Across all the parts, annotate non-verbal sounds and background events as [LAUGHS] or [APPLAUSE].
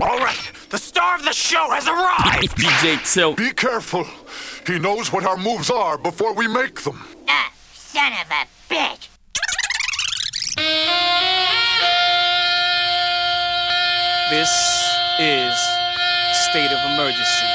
All right, the star of the show has arrived! [LAUGHS] DJ Tilt. Be careful. He knows what our moves are before we make them. Ah, son of a bitch! This is State of Emergency.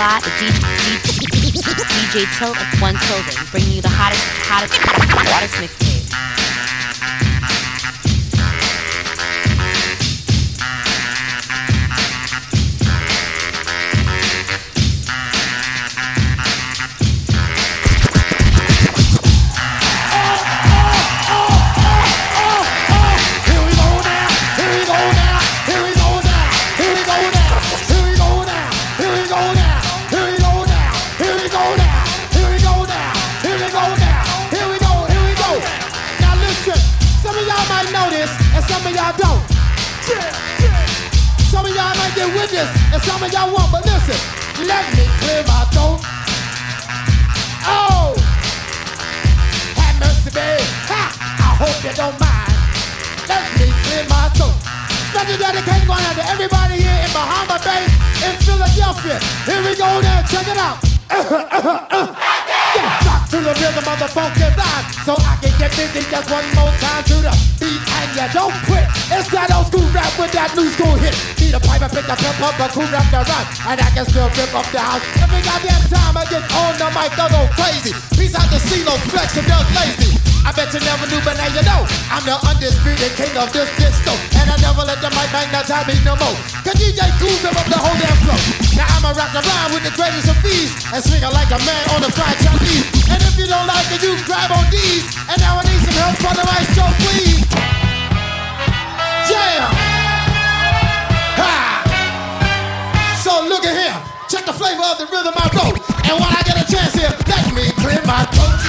Lot, DJ, DJ Tilt of One Clothing, bringing you the hottest, hottest, hottest mix. the rhythm of the funky vibe. So I can get busy just one more time to the beat and you don't quit. It's that old school rap with that new school hit. Need a pipe and pick the pimp up, a cool rap the rhyme. And I can still rip up the house. Every goddamn time I get on the mic, I go crazy. Peace out to see no flex and they're lazy. I bet you never knew, but now you know. I'm the undisputed king of this disco. And I never let the mic bang that time no more. Cause DJ Kool up the whole damn flow. Now I'ma rock around with the greatest of these. And swing like a man on the fried Chinese. And if you don't like it, you grab on these. And now I need some help for the right show, please. Jam! Ha! So look at here. Check the flavor of the rhythm I wrote. And when I get a chance here, let me clear my throat.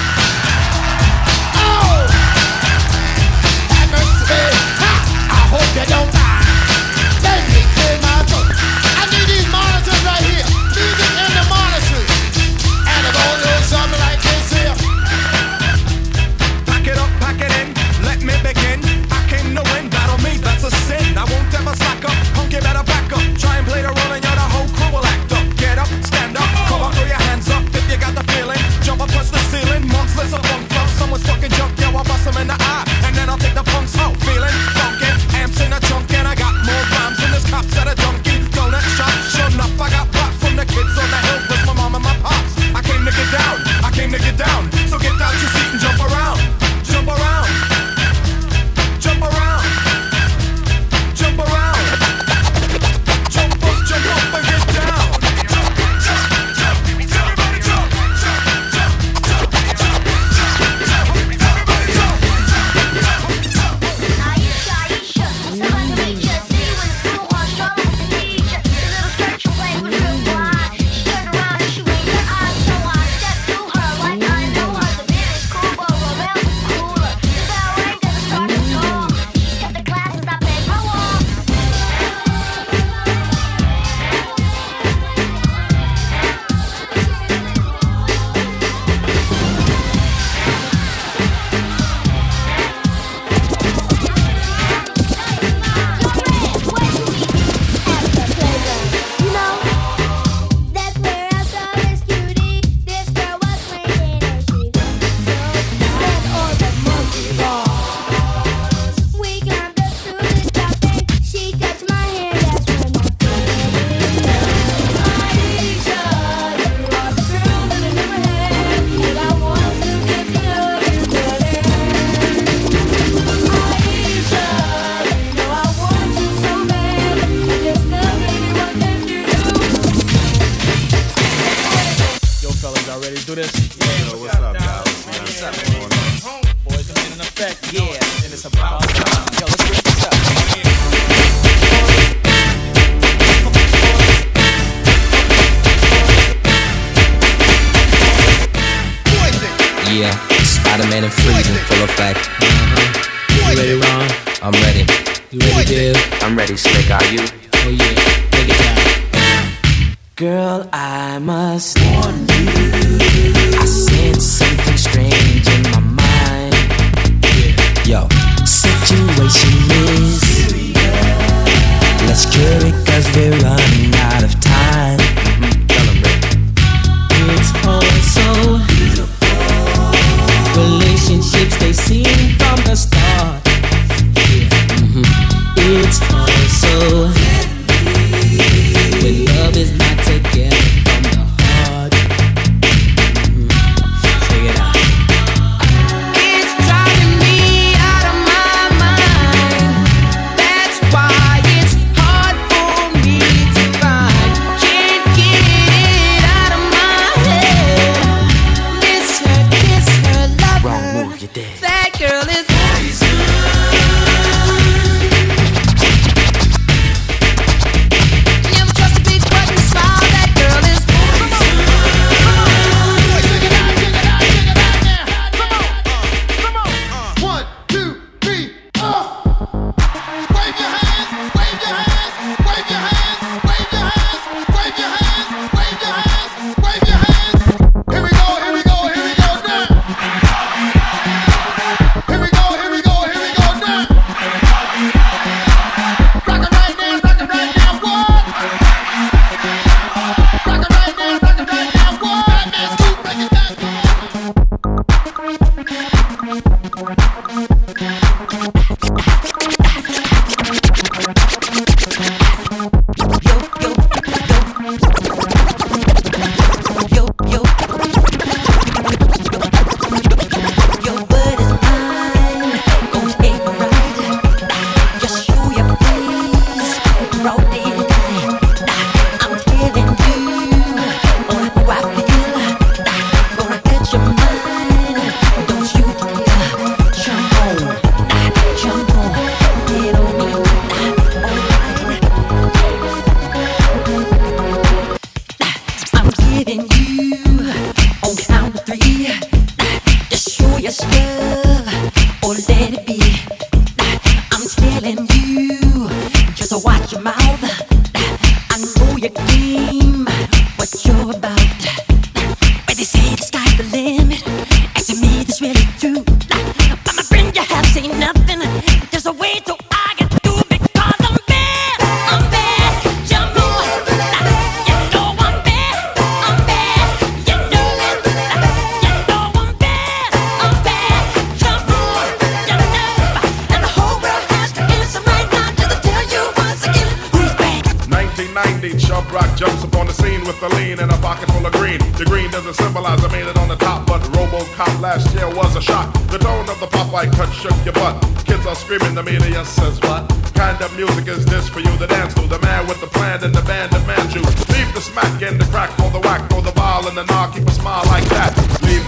Rock jumps upon the scene with the lean and a pocket full of green. The green doesn't symbolize I made it on the top, but RoboCop last year was a shock. The tone of the Popeye cut shook your butt. Kids are screaming, the media says what? Kind of music is this for you to dance to? The man with the plan and the band demand you. Leave the smack and the crack for the whack, throw the ball and the knock, keep a smile like that.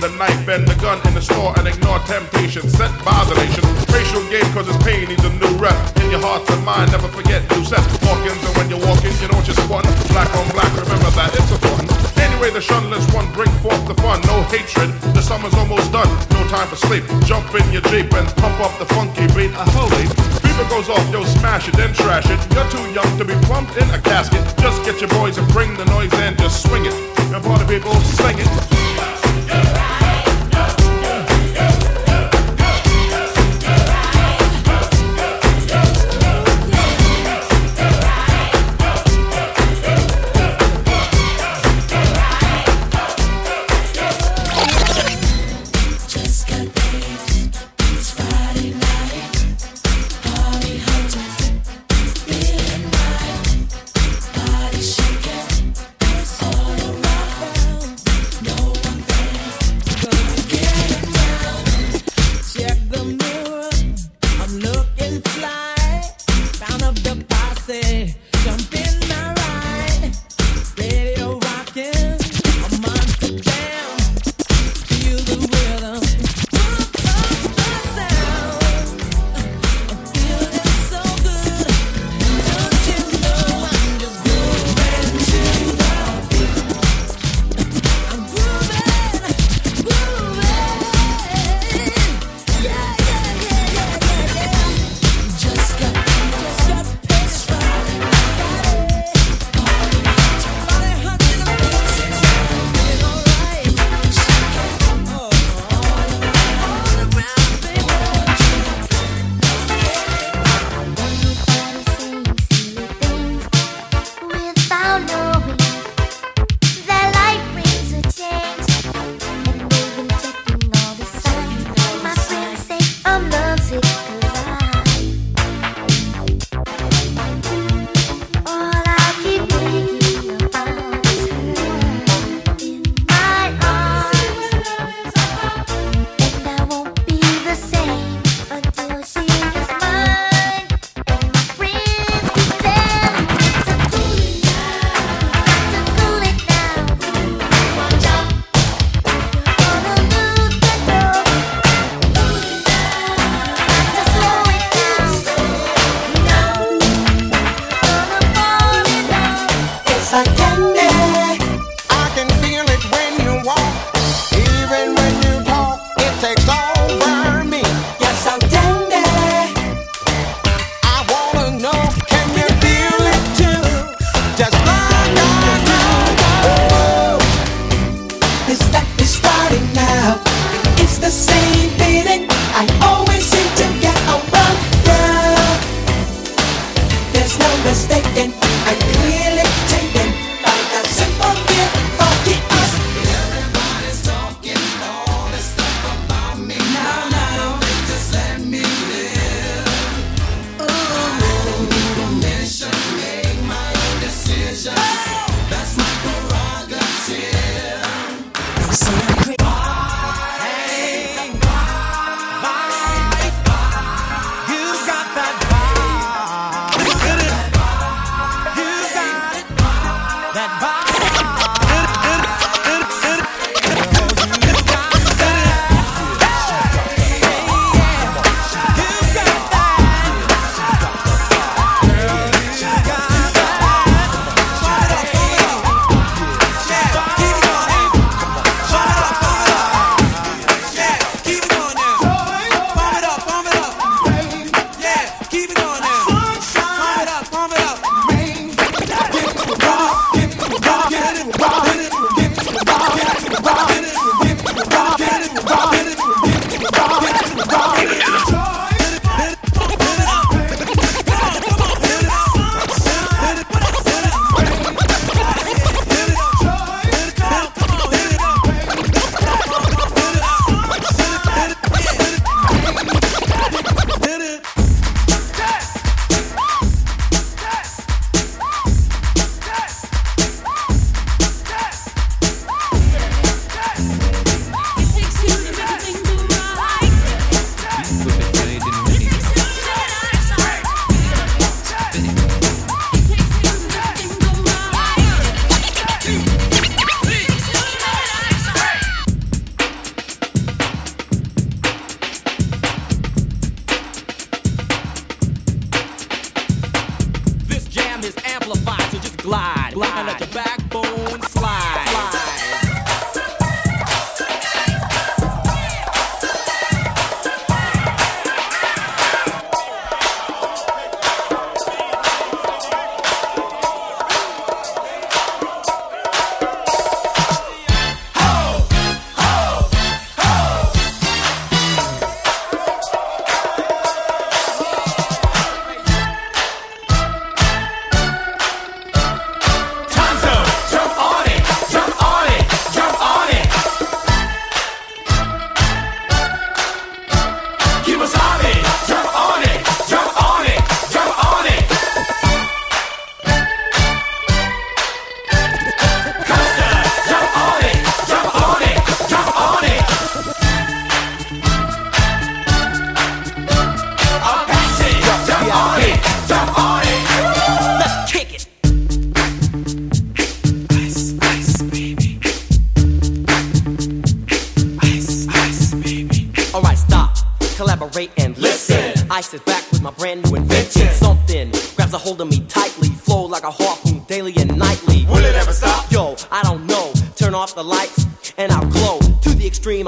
The knife and the gun in the store and ignore temptation set by the nation. Racial game cause it's pain needs a new rep. In your heart and mind, never forget new sets. Hawkins and when you're walking, you don't just one. Black on black, remember that it's a fun. Anyway, the shunless one bring forth the fun. No hatred, the summer's almost done. No time for sleep. Jump in your Jeep and pump up the funky beat. A holy. Fever goes off, yo, smash it, then trash it. You're too young to be plumped in a casket. Just get your boys and bring the noise and just swing it. And party people, sing it.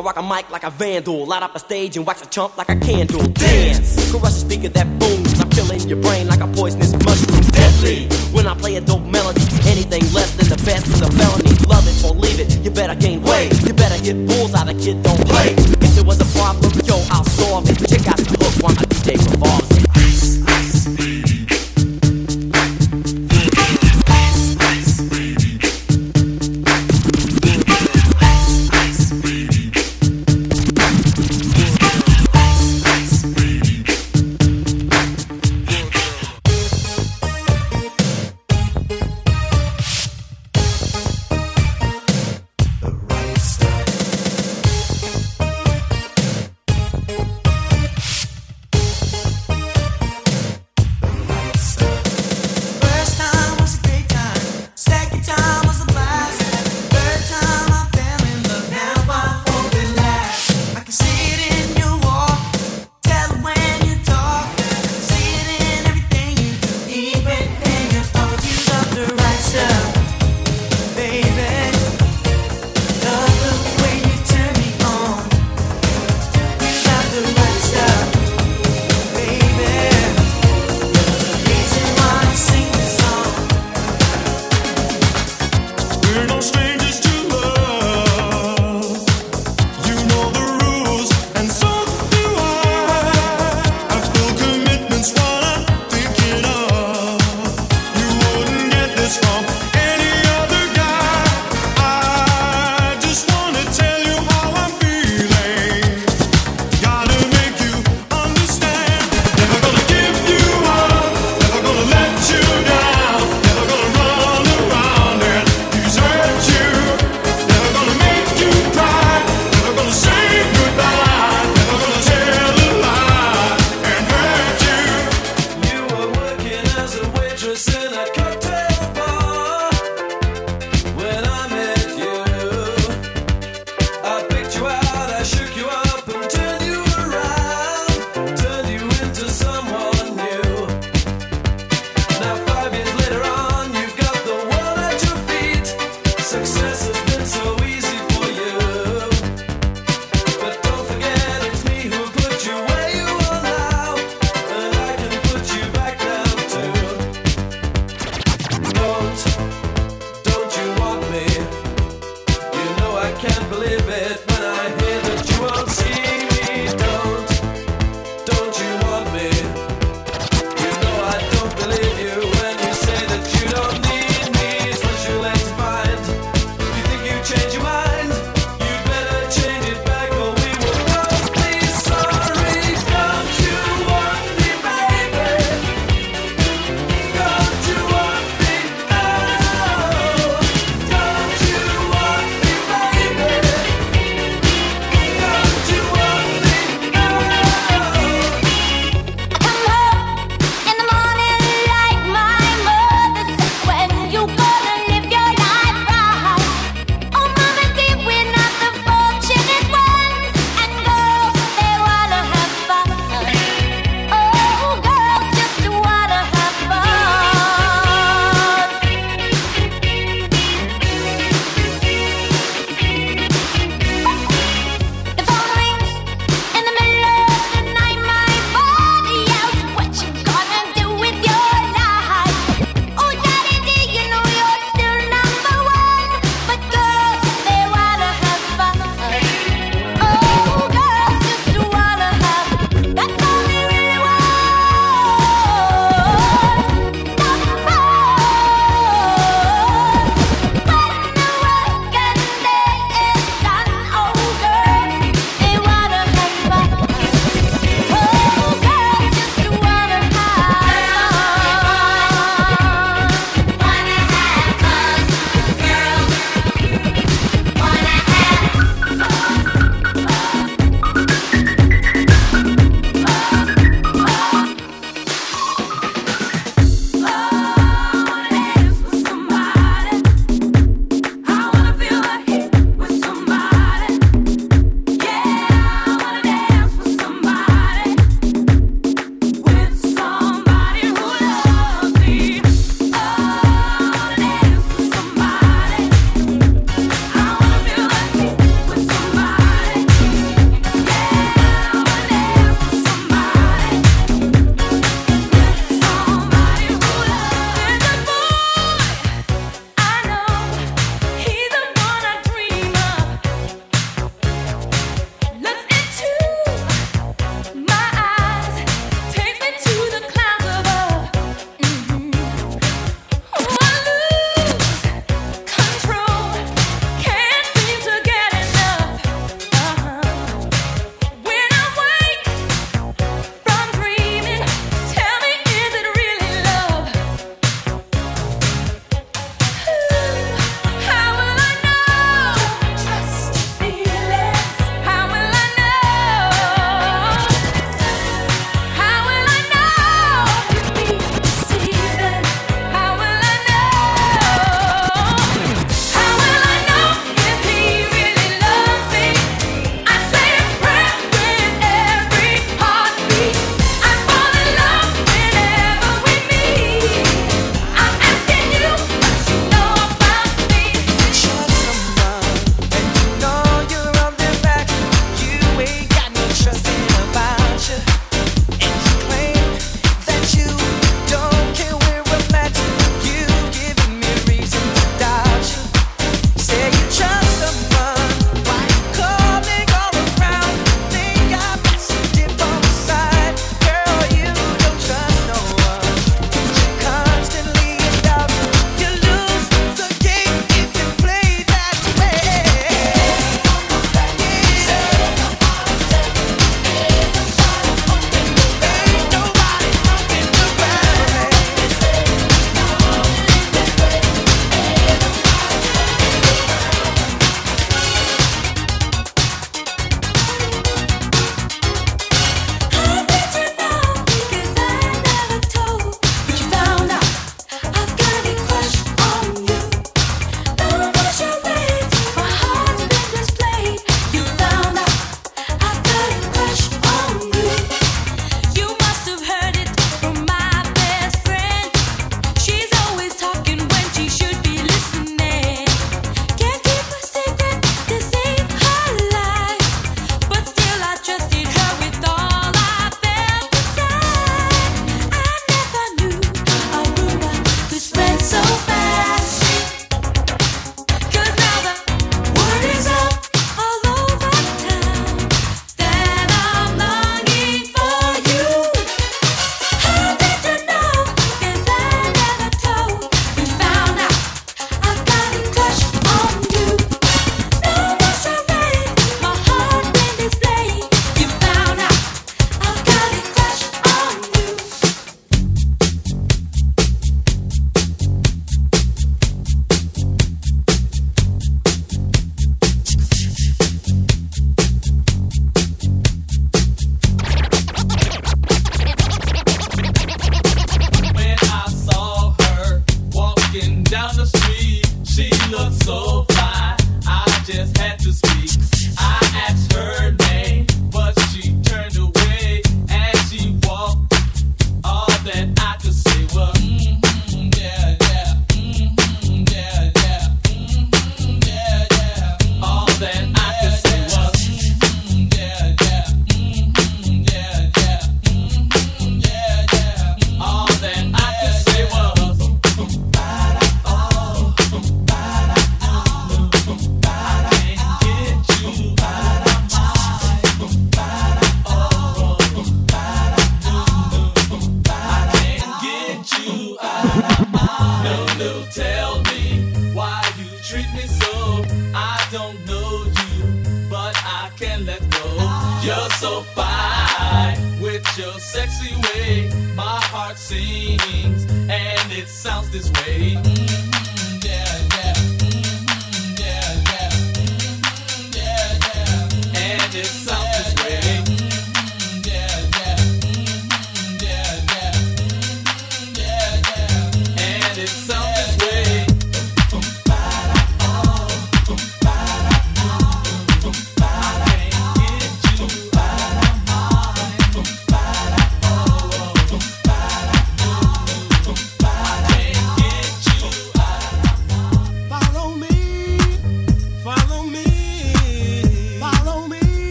I rock a mic like a vandal. Light up a stage and wax a chump like a candle. Dance! Caress a speaker that booms. I'm killing your brain like a poisonous mushroom. Deadly! When I play a dope melody.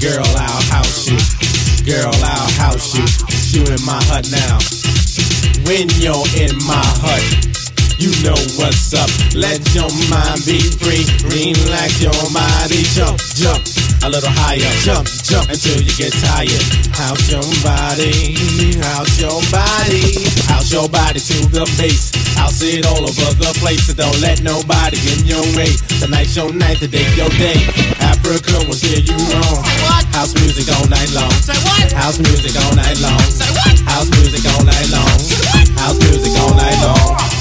Girl, I'll house you. Girl, I'll house you. You in my hut now. When you're in my hut you know what's up. Let your mind be free, relax your body, jump, jump a little higher, jump, jump until you get tired. House your body, house your body, house your body to the base. House it all over the place, so don't let nobody in your way. Tonight's your night, today your day. Africa will steer you wrong. House music all night long. Say what? House music all night long. Say what? House music all night long. House music all night long.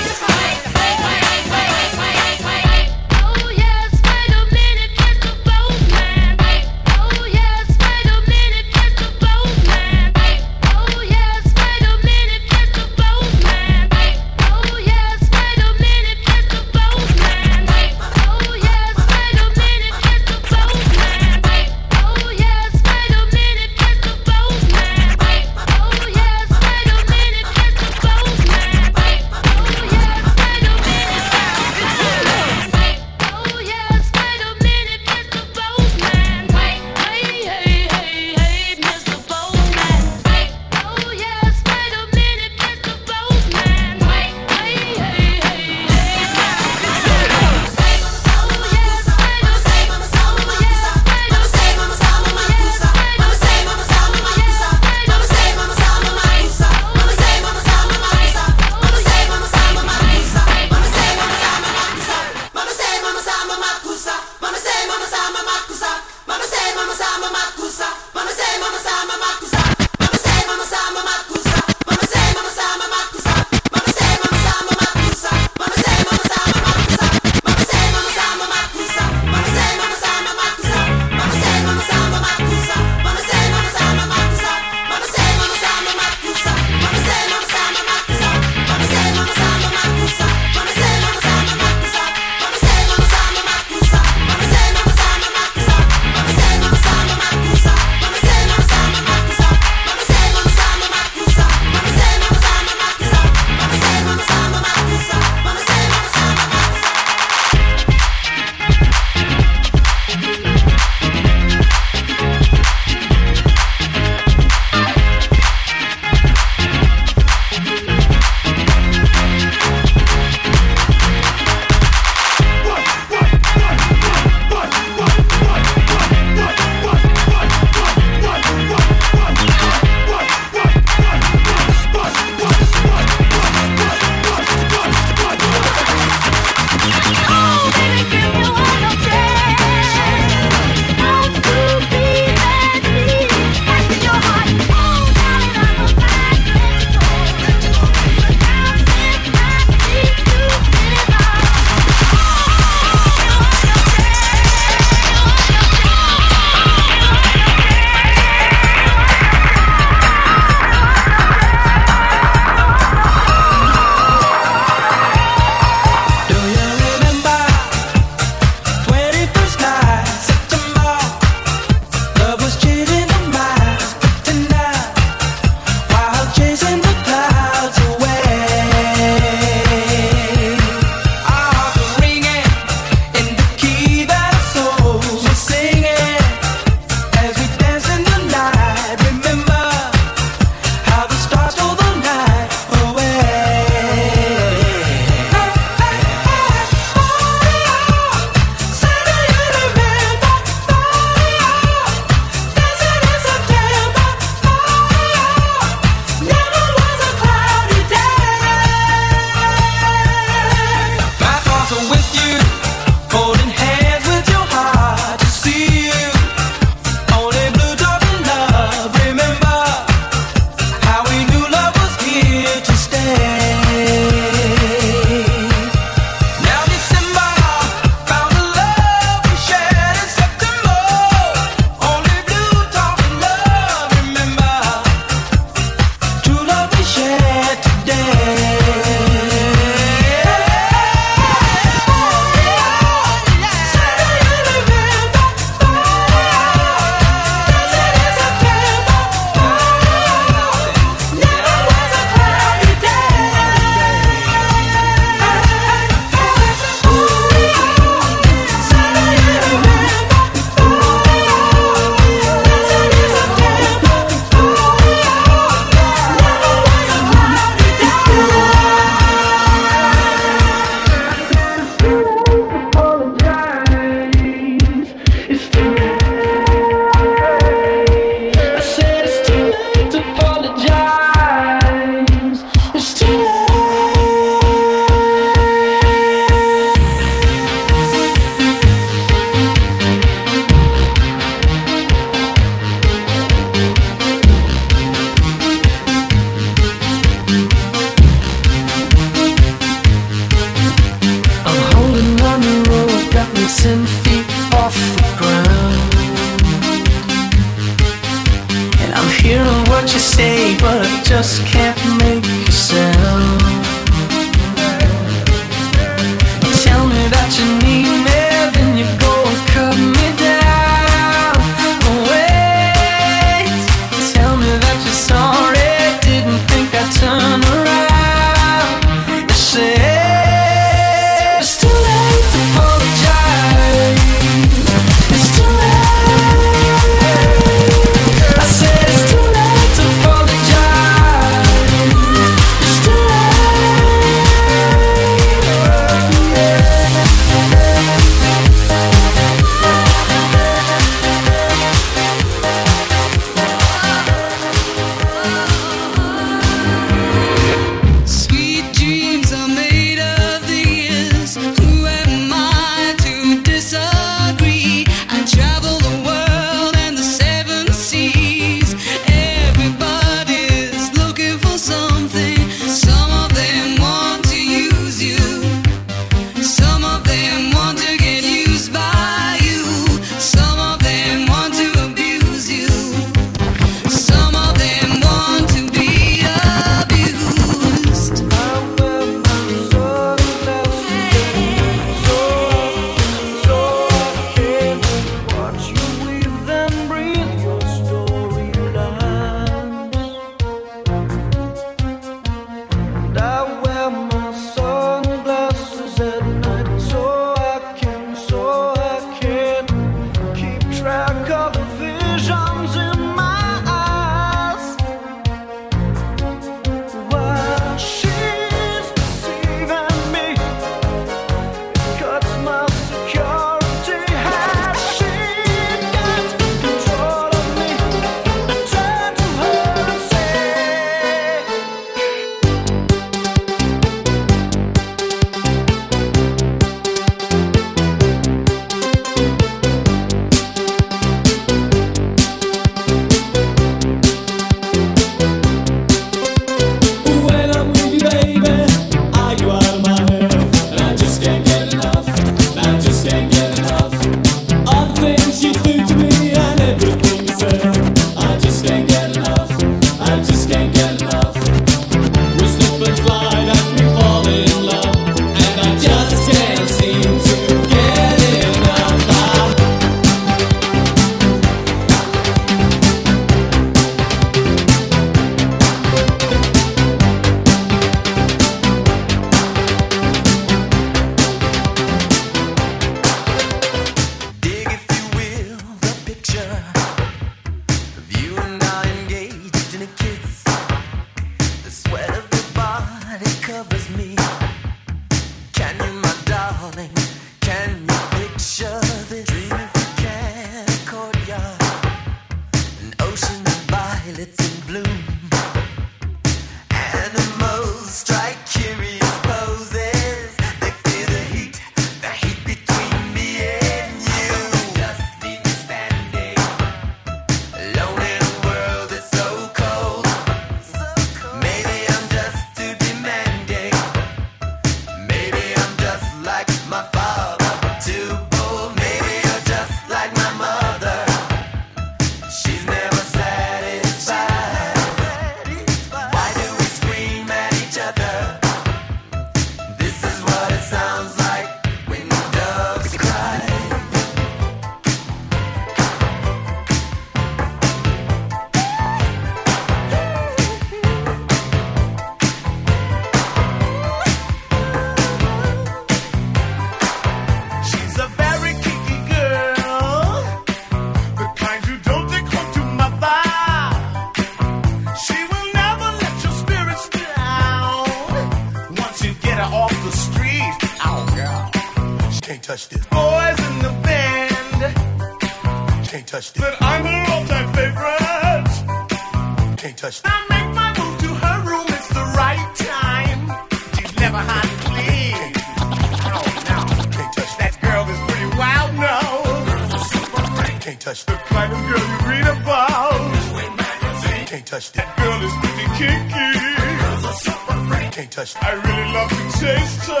Can't touch that. That girl is pretty kinky. Girls are super freak. Can't touch that. I really love to chase her.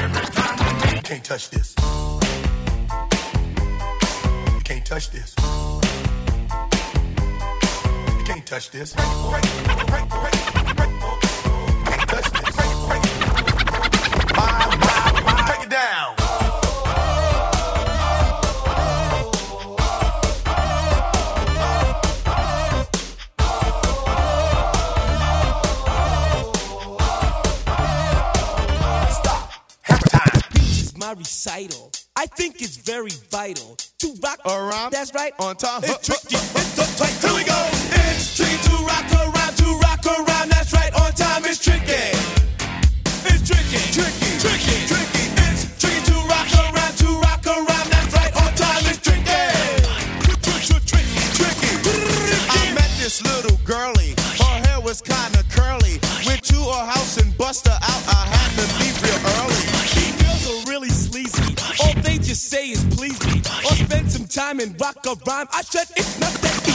Every time I meet. Can't touch this. You can't touch this. You can't touch this. Can't touch this. Break it down. recital. I think it's very vital to rock around. That's right. On top. It's tricky. It's tight. Here we go. a rhyme. I said it's not that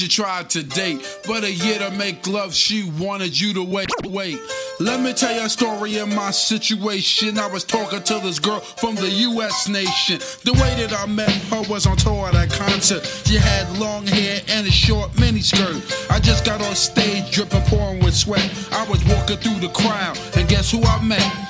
that you tried to date, but a year to make love, she wanted you to wait? Wait, let me tell you a story of my situation. I was talking to this girl from the U.S. nation. The way that I met her was on tour at a concert. She had long hair and a short miniskirt. I just got on stage, dripping, pouring with sweat. I was walking through the crowd, and guess who I met?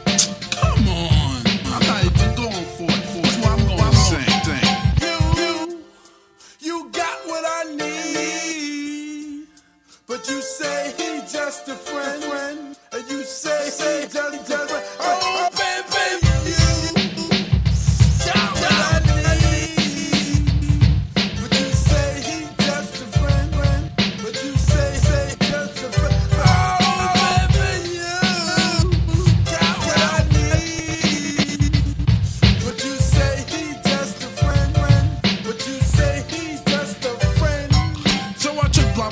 Just a friend, friend. and you got what I need. But you say he's just a friend, and you say just a friend. Oh,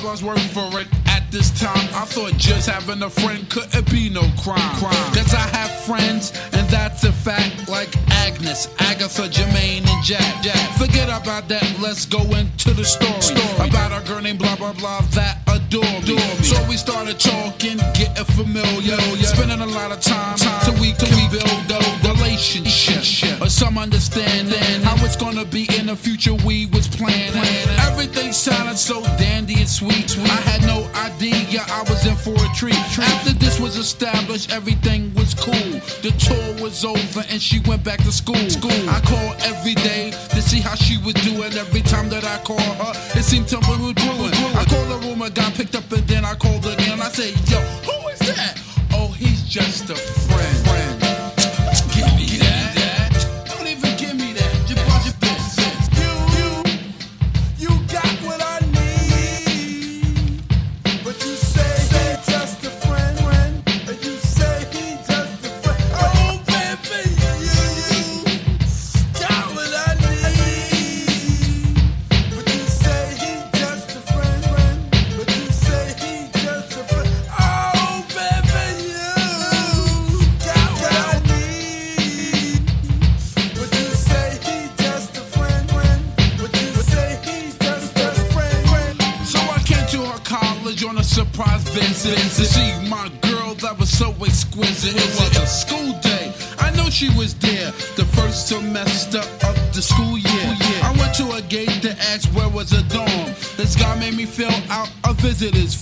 Blah's word for it. At this time, I thought just having a friend couldn't be no crime. crime. Cause I have friends, and that's a fact, like Agnes, Agatha, Jermaine, and Jack. Jack. Forget about that, let's go into the story. About a girl named blah blah blah that adore me. So we started talking, getting familiar, spending a lot of time time to we, to we build a relationship. Or some understanding how it's gonna be in the future we was planning. Everything sounded so dandy and sweet. I had no idea I was in for a treat. After this was established, everything was cool. The tour was over and she went back to school. School. I called every day to see how she was doing. Every time that I called her, it seemed something was brewing. I called the room, oh I got picked up, and then I called again. I said, Yo, who is that? Oh, he's just a friend. Fill out a visitor's